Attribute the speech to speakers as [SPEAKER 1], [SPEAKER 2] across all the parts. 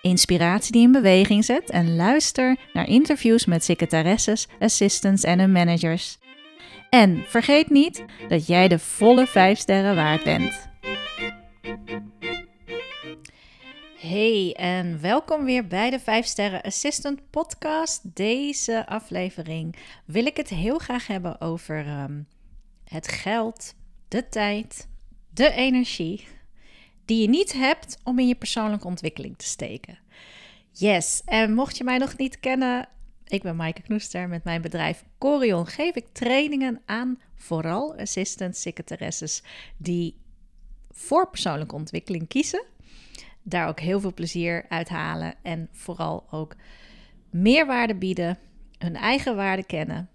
[SPEAKER 1] inspiratie die in beweging zet en luister naar interviews met secretaresses, assistants en hun managers. En vergeet niet dat jij de volle 5 sterren waard bent. Hey en welkom weer bij de 5 Sterren Assistant Podcast. Deze aflevering wil ik het heel graag hebben over ehm, het geld, de tijd, de energie die je niet hebt om in je persoonlijke ontwikkeling te steken. Yes, en mocht je mij nog niet kennen, ik ben Maaike Knoester. Met mijn bedrijf Corion geef ik trainingen aan vooral assistant secretaresses die voor persoonlijke ontwikkeling kiezen. Daar ook heel veel plezier uit halen en vooral ook meerwaarde bieden, hun eigen waarde kennen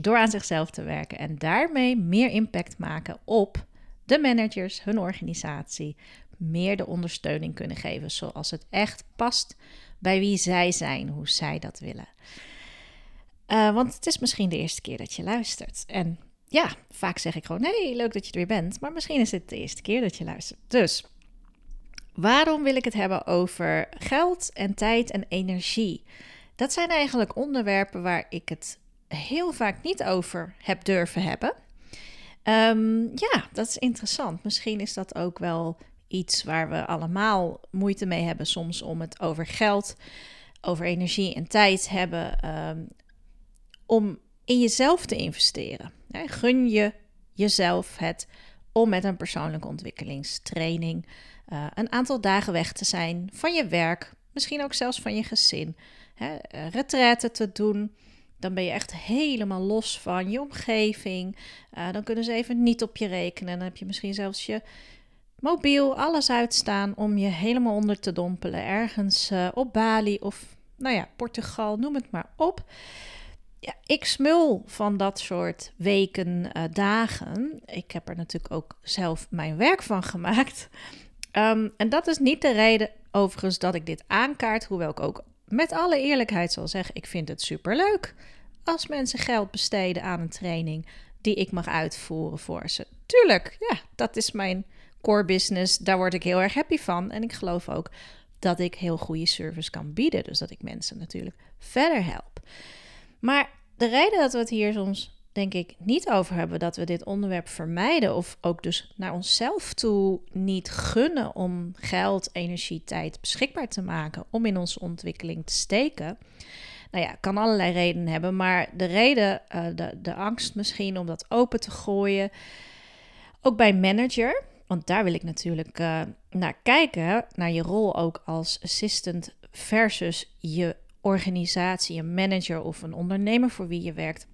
[SPEAKER 1] door aan zichzelf te werken en daarmee meer impact maken op de managers, hun organisatie, meer de ondersteuning kunnen geven zoals het echt past bij wie zij zijn, hoe zij dat willen. Uh, want het is misschien de eerste keer dat je luistert. En ja, vaak zeg ik gewoon: hey, leuk dat je er weer bent. Maar misschien is het de eerste keer dat je luistert. Dus waarom wil ik het hebben over geld en tijd en energie? Dat zijn eigenlijk onderwerpen waar ik het heel vaak niet over heb durven hebben. Um, ja, dat is interessant. Misschien is dat ook wel iets waar we allemaal moeite mee hebben soms om het over geld, over energie en tijd hebben um, om in jezelf te investeren. Gun je jezelf het om met een persoonlijke ontwikkelingstraining uh, een aantal dagen weg te zijn van je werk, misschien ook zelfs van je gezin, hè, uh, retraite te doen. Dan ben je echt helemaal los van je omgeving. Uh, dan kunnen ze even niet op je rekenen. Dan heb je misschien zelfs je mobiel, alles uitstaan om je helemaal onder te dompelen. Ergens op Bali of, nou ja, Portugal, noem het maar op ja, ik smul van dat soort weken, uh, dagen. Ik heb er natuurlijk ook zelf mijn werk van gemaakt. Um, en dat is niet de reden, overigens, dat ik dit aankaart. Hoewel ik ook met alle eerlijkheid zal zeggen: ik vind het superleuk als mensen geld besteden aan een training die ik mag uitvoeren voor ze. Tuurlijk, ja, dat is mijn core business. Daar word ik heel erg happy van. En ik geloof ook dat ik heel goede service kan bieden. Dus dat ik mensen natuurlijk verder help. Maar de reden dat we het hier soms, denk ik, niet over hebben, dat we dit onderwerp vermijden of ook dus naar onszelf toe niet gunnen om geld, energie, tijd beschikbaar te maken om in onze ontwikkeling te steken. Nou ja, kan allerlei redenen hebben, maar de reden, de, de angst misschien om dat open te gooien, ook bij manager, want daar wil ik natuurlijk uh, naar kijken, naar je rol ook als assistant versus je organisatie, een manager of een ondernemer voor wie je werkt.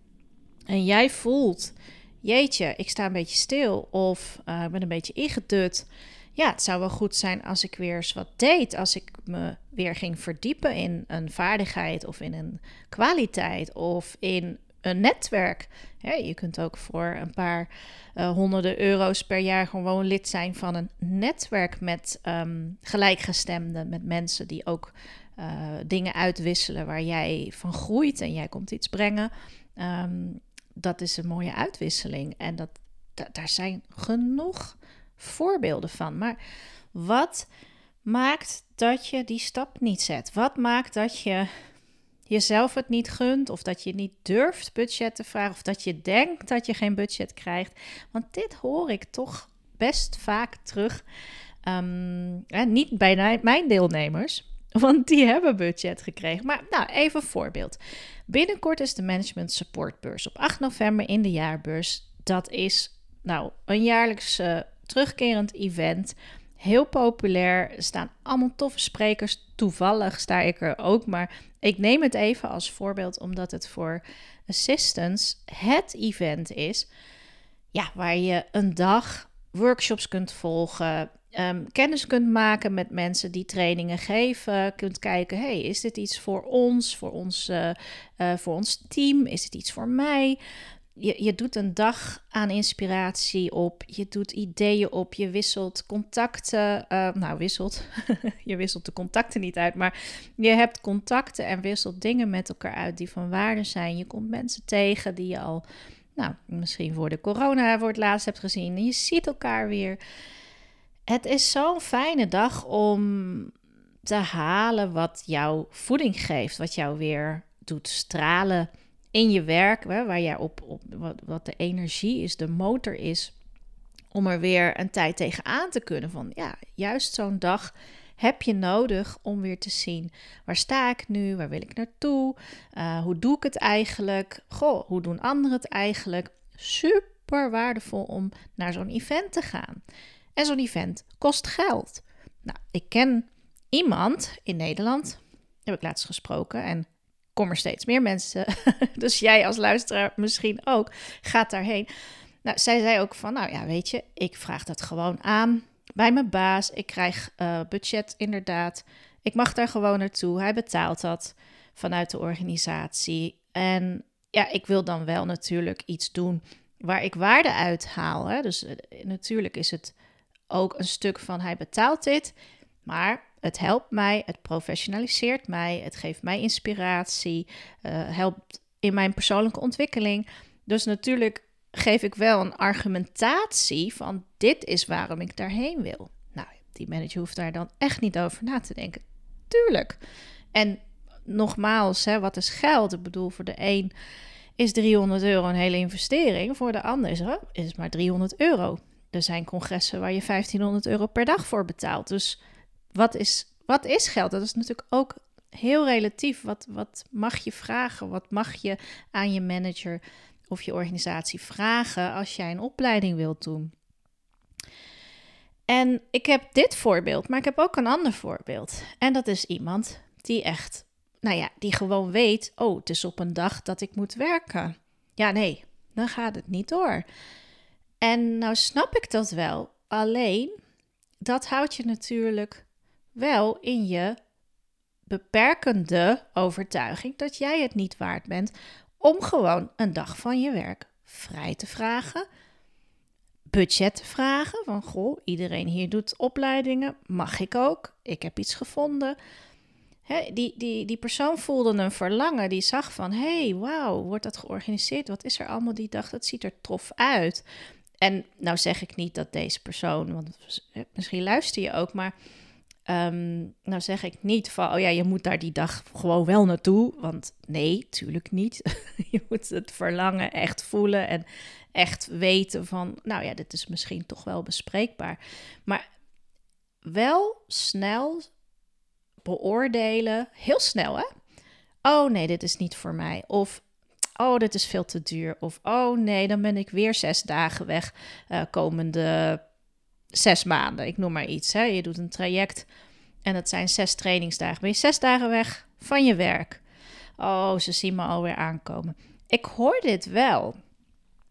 [SPEAKER 1] En jij voelt, jeetje, ik sta een beetje stil of uh, ben een beetje ingedut. Ja, het zou wel goed zijn als ik weer eens wat deed. Als ik me weer ging verdiepen in een vaardigheid of in een kwaliteit of in een netwerk. je kunt ook voor een paar uh, honderden euro's per jaar gewoon lid zijn van een netwerk met um, gelijkgestemden, met mensen die ook uh, dingen uitwisselen waar jij van groeit en jij komt iets brengen. Um, dat is een mooie uitwisseling. En dat, daar zijn genoeg voorbeelden van. Maar wat maakt dat je die stap niet zet? Wat maakt dat je jezelf het niet gunt of dat je niet durft budget te vragen of dat je denkt dat je geen budget krijgt? Want dit hoor ik toch best vaak terug. Um, niet bij mijn deelnemers, want die hebben budget gekregen. Maar nou, even een voorbeeld. Binnenkort is de Management Support Beurs op 8 november in de jaarbeurs. Dat is nou een jaarlijkse terugkerend event. Heel populair. Er staan allemaal toffe sprekers. Toevallig sta ik er ook. Maar ik neem het even als voorbeeld omdat het voor assistants het event is. Ja, waar je een dag workshops kunt volgen. Um, kennis kunt maken met mensen die trainingen geven. Kunt kijken, hey, is dit iets voor ons, voor ons, uh, uh, voor ons team? Is het iets voor mij? Je, je doet een dag aan inspiratie op. Je doet ideeën op. Je wisselt contacten. Uh, nou, wisselt. je wisselt de contacten niet uit. Maar je hebt contacten en wisselt dingen met elkaar uit die van waarde zijn. Je komt mensen tegen die je al, nou, misschien voor de corona voor het laatst hebt gezien. En je ziet elkaar weer. Het is zo'n fijne dag om te halen wat jouw voeding geeft, wat jou weer doet stralen in je werk, hè, waar jij op, op wat, wat de energie is, de motor is, om er weer een tijd tegenaan te kunnen. Van ja, juist zo'n dag heb je nodig om weer te zien waar sta ik nu, waar wil ik naartoe, uh, hoe doe ik het eigenlijk, goh, hoe doen anderen het eigenlijk. Super waardevol om naar zo'n event te gaan. En zo'n event kost geld. Nou, ik ken iemand in Nederland, heb ik laatst gesproken en kom er steeds meer mensen. dus jij als luisteraar misschien ook, gaat daarheen. Nou, zij zei ook van, nou ja, weet je, ik vraag dat gewoon aan bij mijn baas. Ik krijg uh, budget inderdaad. Ik mag daar gewoon naartoe. Hij betaalt dat vanuit de organisatie. En ja, ik wil dan wel natuurlijk iets doen waar ik waarde uit haal. Dus uh, natuurlijk is het ook een stuk van hij betaalt dit, maar het helpt mij, het professionaliseert mij, het geeft mij inspiratie, uh, helpt in mijn persoonlijke ontwikkeling. Dus natuurlijk geef ik wel een argumentatie van dit is waarom ik daarheen wil. Nou, die manager hoeft daar dan echt niet over na te denken. Tuurlijk. En nogmaals, hè, wat is geld? Ik bedoel, voor de een is 300 euro een hele investering, voor de ander is, is het maar 300 euro er zijn congressen waar je 1500 euro per dag voor betaalt. Dus wat is, wat is geld? Dat is natuurlijk ook heel relatief. Wat, wat mag je vragen? Wat mag je aan je manager of je organisatie vragen als jij een opleiding wilt doen? En ik heb dit voorbeeld, maar ik heb ook een ander voorbeeld. En dat is iemand die echt, nou ja, die gewoon weet: oh, het is op een dag dat ik moet werken. Ja, nee, dan gaat het niet door. En nou snap ik dat wel. Alleen, dat houdt je natuurlijk wel in je beperkende overtuiging dat jij het niet waard bent om gewoon een dag van je werk vrij te vragen, budget te vragen. Van goh, iedereen hier doet opleidingen, mag ik ook? Ik heb iets gevonden. die, die, die persoon voelde een verlangen, die zag van, hey, wauw, wordt dat georganiseerd? Wat is er allemaal die dag? Dat ziet er tof uit. En nou zeg ik niet dat deze persoon, want misschien luister je ook, maar um, nou zeg ik niet van, oh ja, je moet daar die dag gewoon wel naartoe. Want nee, tuurlijk niet. je moet het verlangen echt voelen en echt weten van, nou ja, dit is misschien toch wel bespreekbaar. Maar wel snel beoordelen, heel snel hè. Oh nee, dit is niet voor mij. Of oh, dit is veel te duur. Of oh nee, dan ben ik weer zes dagen weg uh, komende zes maanden. Ik noem maar iets. Hè. Je doet een traject en dat zijn zes trainingsdagen. Ben je zes dagen weg van je werk? Oh, ze zien me alweer aankomen. Ik hoor dit wel.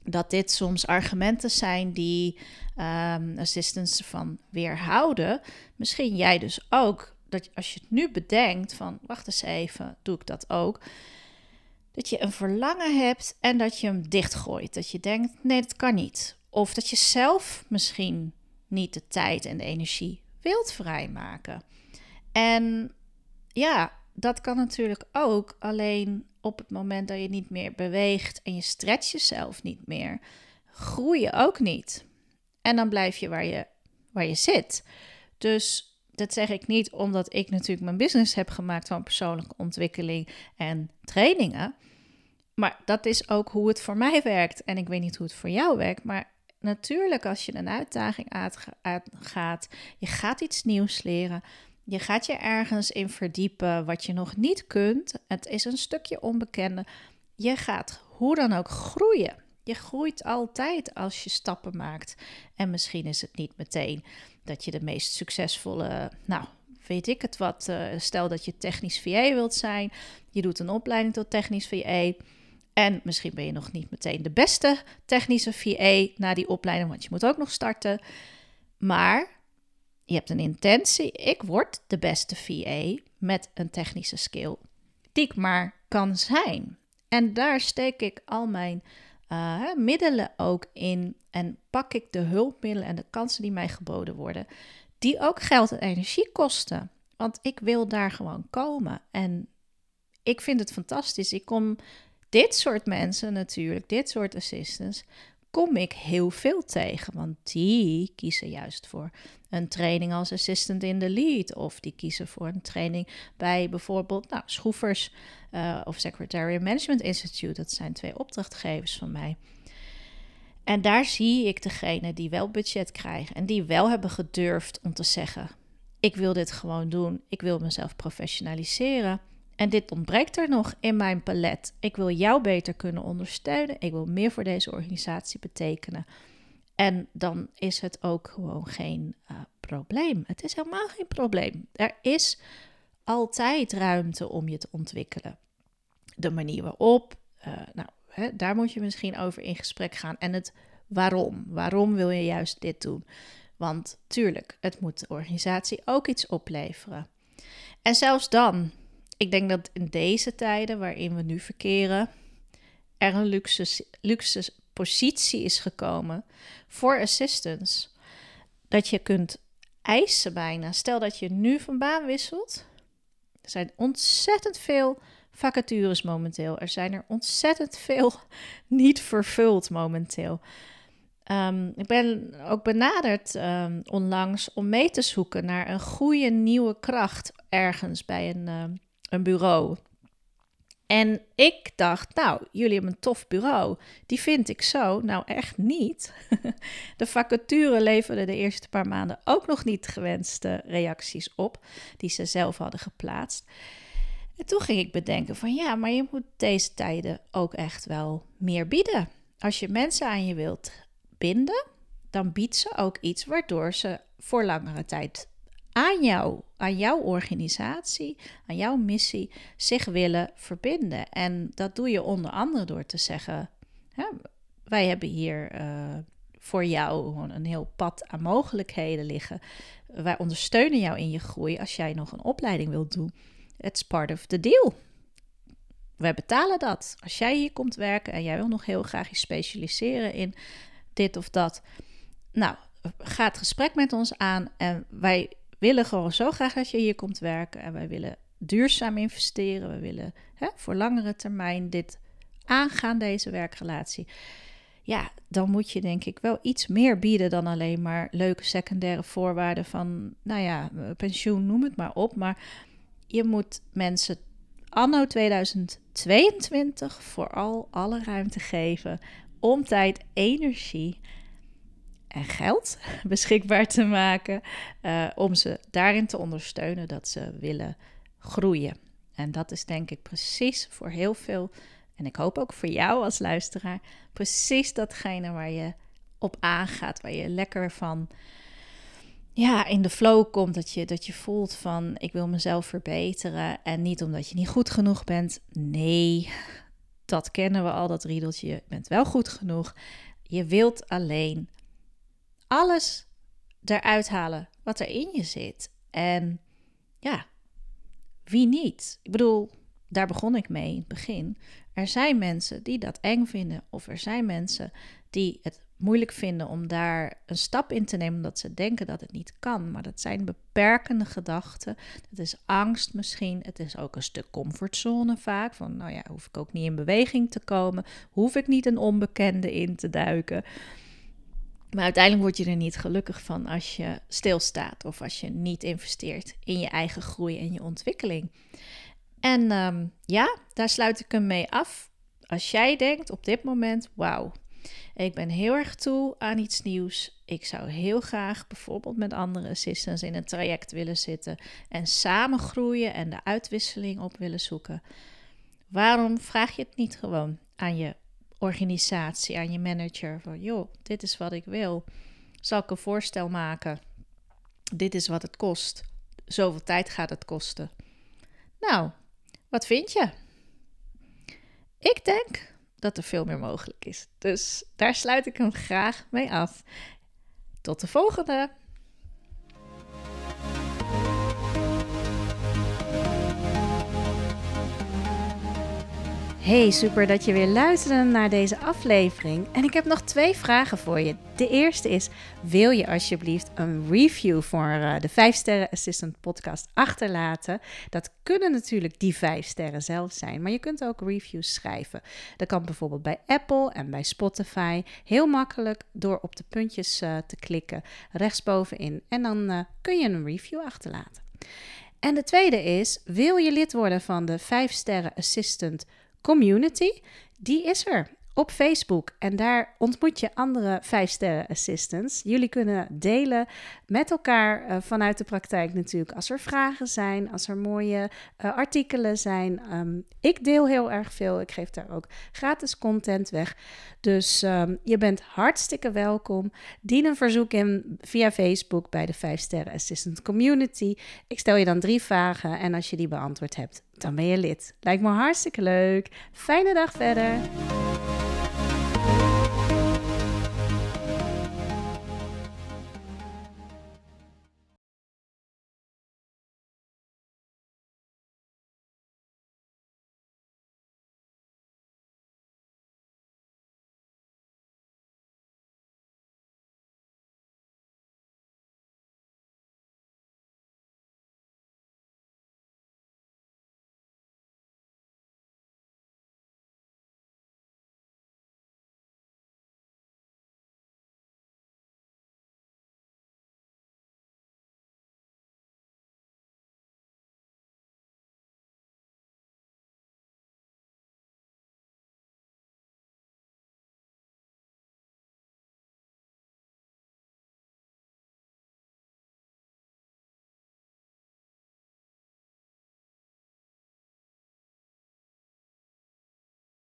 [SPEAKER 1] Dat dit soms argumenten zijn die um, assistants van weerhouden. Misschien jij dus ook. Dat als je het nu bedenkt van, wacht eens even, doe ik dat ook dat je een verlangen hebt en dat je hem dichtgooit. Dat je denkt, nee, dat kan niet. Of dat je zelf misschien niet de tijd en de energie wilt vrijmaken. En ja, dat kan natuurlijk ook. Alleen op het moment dat je niet meer beweegt en je stretcht jezelf niet meer, groei je ook niet. En dan blijf je waar je, waar je zit. Dus dat zeg ik niet omdat ik natuurlijk mijn business heb gemaakt van persoonlijke ontwikkeling en trainingen. Maar dat is ook hoe het voor mij werkt. En ik weet niet hoe het voor jou werkt. Maar natuurlijk, als je een uitdaging aangaat, je gaat iets nieuws leren. Je gaat je ergens in verdiepen wat je nog niet kunt. Het is een stukje onbekende. Je gaat hoe dan ook groeien. Je groeit altijd als je stappen maakt. En misschien is het niet meteen dat je de meest succesvolle, nou, weet ik het wat. Uh, stel dat je technisch VA wilt zijn. Je doet een opleiding tot technisch VA. En misschien ben je nog niet meteen de beste technische VA na die opleiding, want je moet ook nog starten. Maar je hebt een intentie. Ik word de beste VA met een technische skill die ik maar kan zijn. En daar steek ik al mijn uh, middelen ook in en pak ik de hulpmiddelen en de kansen die mij geboden worden, die ook geld en energie kosten. Want ik wil daar gewoon komen. En ik vind het fantastisch. Ik kom dit soort mensen natuurlijk, dit soort assistants, kom ik heel veel tegen. Want die kiezen juist voor een training als assistant in de lead. Of die kiezen voor een training bij bijvoorbeeld nou, Schroefers uh, of Secretary Management Institute. Dat zijn twee opdrachtgevers van mij. En daar zie ik degene die wel budget krijgen en die wel hebben gedurfd om te zeggen: Ik wil dit gewoon doen, ik wil mezelf professionaliseren. En dit ontbreekt er nog in mijn palet. Ik wil jou beter kunnen ondersteunen. Ik wil meer voor deze organisatie betekenen. En dan is het ook gewoon geen uh, probleem. Het is helemaal geen probleem. Er is altijd ruimte om je te ontwikkelen. De manier waarop, uh, nou, hè, daar moet je misschien over in gesprek gaan. En het waarom. Waarom wil je juist dit doen? Want tuurlijk, het moet de organisatie ook iets opleveren. En zelfs dan, ik denk dat in deze tijden waarin we nu verkeren, er een luxe, luxe positie is gekomen voor assistance. Dat je kunt eisen bijna. Stel dat je nu van baan wisselt. Er zijn ontzettend veel vacatures momenteel. Er zijn er ontzettend veel niet vervuld momenteel. Ehm, ik ben ook benaderd um, onlangs om mee te zoeken naar een goede nieuwe kracht ergens bij een, um, een bureau. En ik dacht, nou, jullie hebben een tof bureau. Die vind ik zo. Nou, echt niet. De vacature leverde de eerste paar maanden ook nog niet gewenste reacties op, die ze zelf hadden geplaatst. En toen ging ik bedenken van ja, maar je moet deze tijden ook echt wel meer bieden. Als je mensen aan je wilt binden, dan biedt ze ook iets waardoor ze voor langere tijd aan jou, aan jouw organisatie, aan jouw missie zich willen verbinden. En dat doe je onder andere door te zeggen: hè, wij hebben hier uh, voor jou een heel pad aan mogelijkheden liggen. Wij ondersteunen jou in je groei als jij nog een opleiding wilt doen. It's part of the deal. Wij betalen dat. Als jij hier komt werken en jij wil nog heel graag je specialiseren in dit of dat. Nou, ga het gesprek met ons aan en wij willen gewoon zo graag dat je hier komt werken. En wij willen duurzaam investeren. We willen hè, voor langere termijn dit aangaan, deze werkrelatie. Ja, dan moet je denk ik wel iets meer bieden dan alleen maar leuke secundaire voorwaarden van, nou ja, pensioen, noem het maar op. Maar je moet mensen anno 2022 vooral alle ruimte geven om tijd, energie en geld beschikbaar te maken uh, om ze daarin te ondersteunen dat ze willen groeien. En dat is denk ik precies voor heel veel, en ik hoop ook voor jou als luisteraar, precies datgene waar je op aangaat, waar je lekker van ja, in de flow komt, dat je, dat je voelt van ik wil mezelf verbeteren en niet omdat je niet goed genoeg bent. Nee, dat kennen we al, dat riedeltje, je bent wel goed genoeg. Je wilt alleen alles eruit halen wat er in je zit. En ja, wie niet? Ik bedoel, daar begon ik mee in het begin. Er zijn mensen die dat eng vinden, of er zijn mensen die het moeilijk vinden om daar een stap in te nemen omdat ze denken dat het niet kan. Maar dat zijn beperkende gedachten. Het is angst misschien. Het is ook een stuk comfortzone vaak. Van nou ja, hoef ik ook niet in beweging te komen. Hoef ik niet een onbekende in te duiken. Maar uiteindelijk word je er niet gelukkig van als je stilstaat of als je niet investeert in je eigen groei en je ontwikkeling. En ehm, ja, daar sluit ik hem mee af. Als jij denkt op dit moment, wauw, ik ben heel erg toe aan iets nieuws. Ik zou heel graag bijvoorbeeld met andere assistants in een traject willen zitten en samen groeien en de uitwisseling op willen zoeken. Waarom vraag je het niet gewoon aan je organisatie, aan je manager. Van joh, dit is wat ik wil. Zal ik een voorstel maken? Dit is wat het kost. Zoveel tijd gaat het kosten. Nou, wat vind je? Ik denk dat er veel meer mogelijk is. Dus daar sluit ik hem graag mee af. Tot de volgende! Hey, super dat je weer luisterde naar deze aflevering. En ik heb nog twee vragen voor je. De eerste is: wil je alsjeblieft een review voor uh, de 5 Sterren Assistant podcast achterlaten? Dat kunnen natuurlijk die 5 sterren zelf zijn, maar je kunt ook reviews schrijven. Dat kan bijvoorbeeld bij Apple en bij Spotify. Heel makkelijk door op de puntjes uh, te klikken rechtsbovenin en dan uh, kun je een review achterlaten. En de tweede is: wil je lid worden van de 5 Sterren Assistant community, die is er op Facebook. En daar ontmoet je andere 5-sterren assistants. Jullie kunnen delen met elkaar uh, vanuit de praktijk natuurlijk. Als er vragen zijn, als er mooie uh, artikelen zijn. Um, ik deel heel erg veel. Ik geef daar ook gratis content weg. Dus um, je bent hartstikke welkom. Dien een verzoek in via Facebook bij de 5-sterren assistant community. Ik stel je dan drie vragen en als je die beantwoord hebt, dan ben je lid. Lijkt me hartstikke leuk. Fijne dag verder.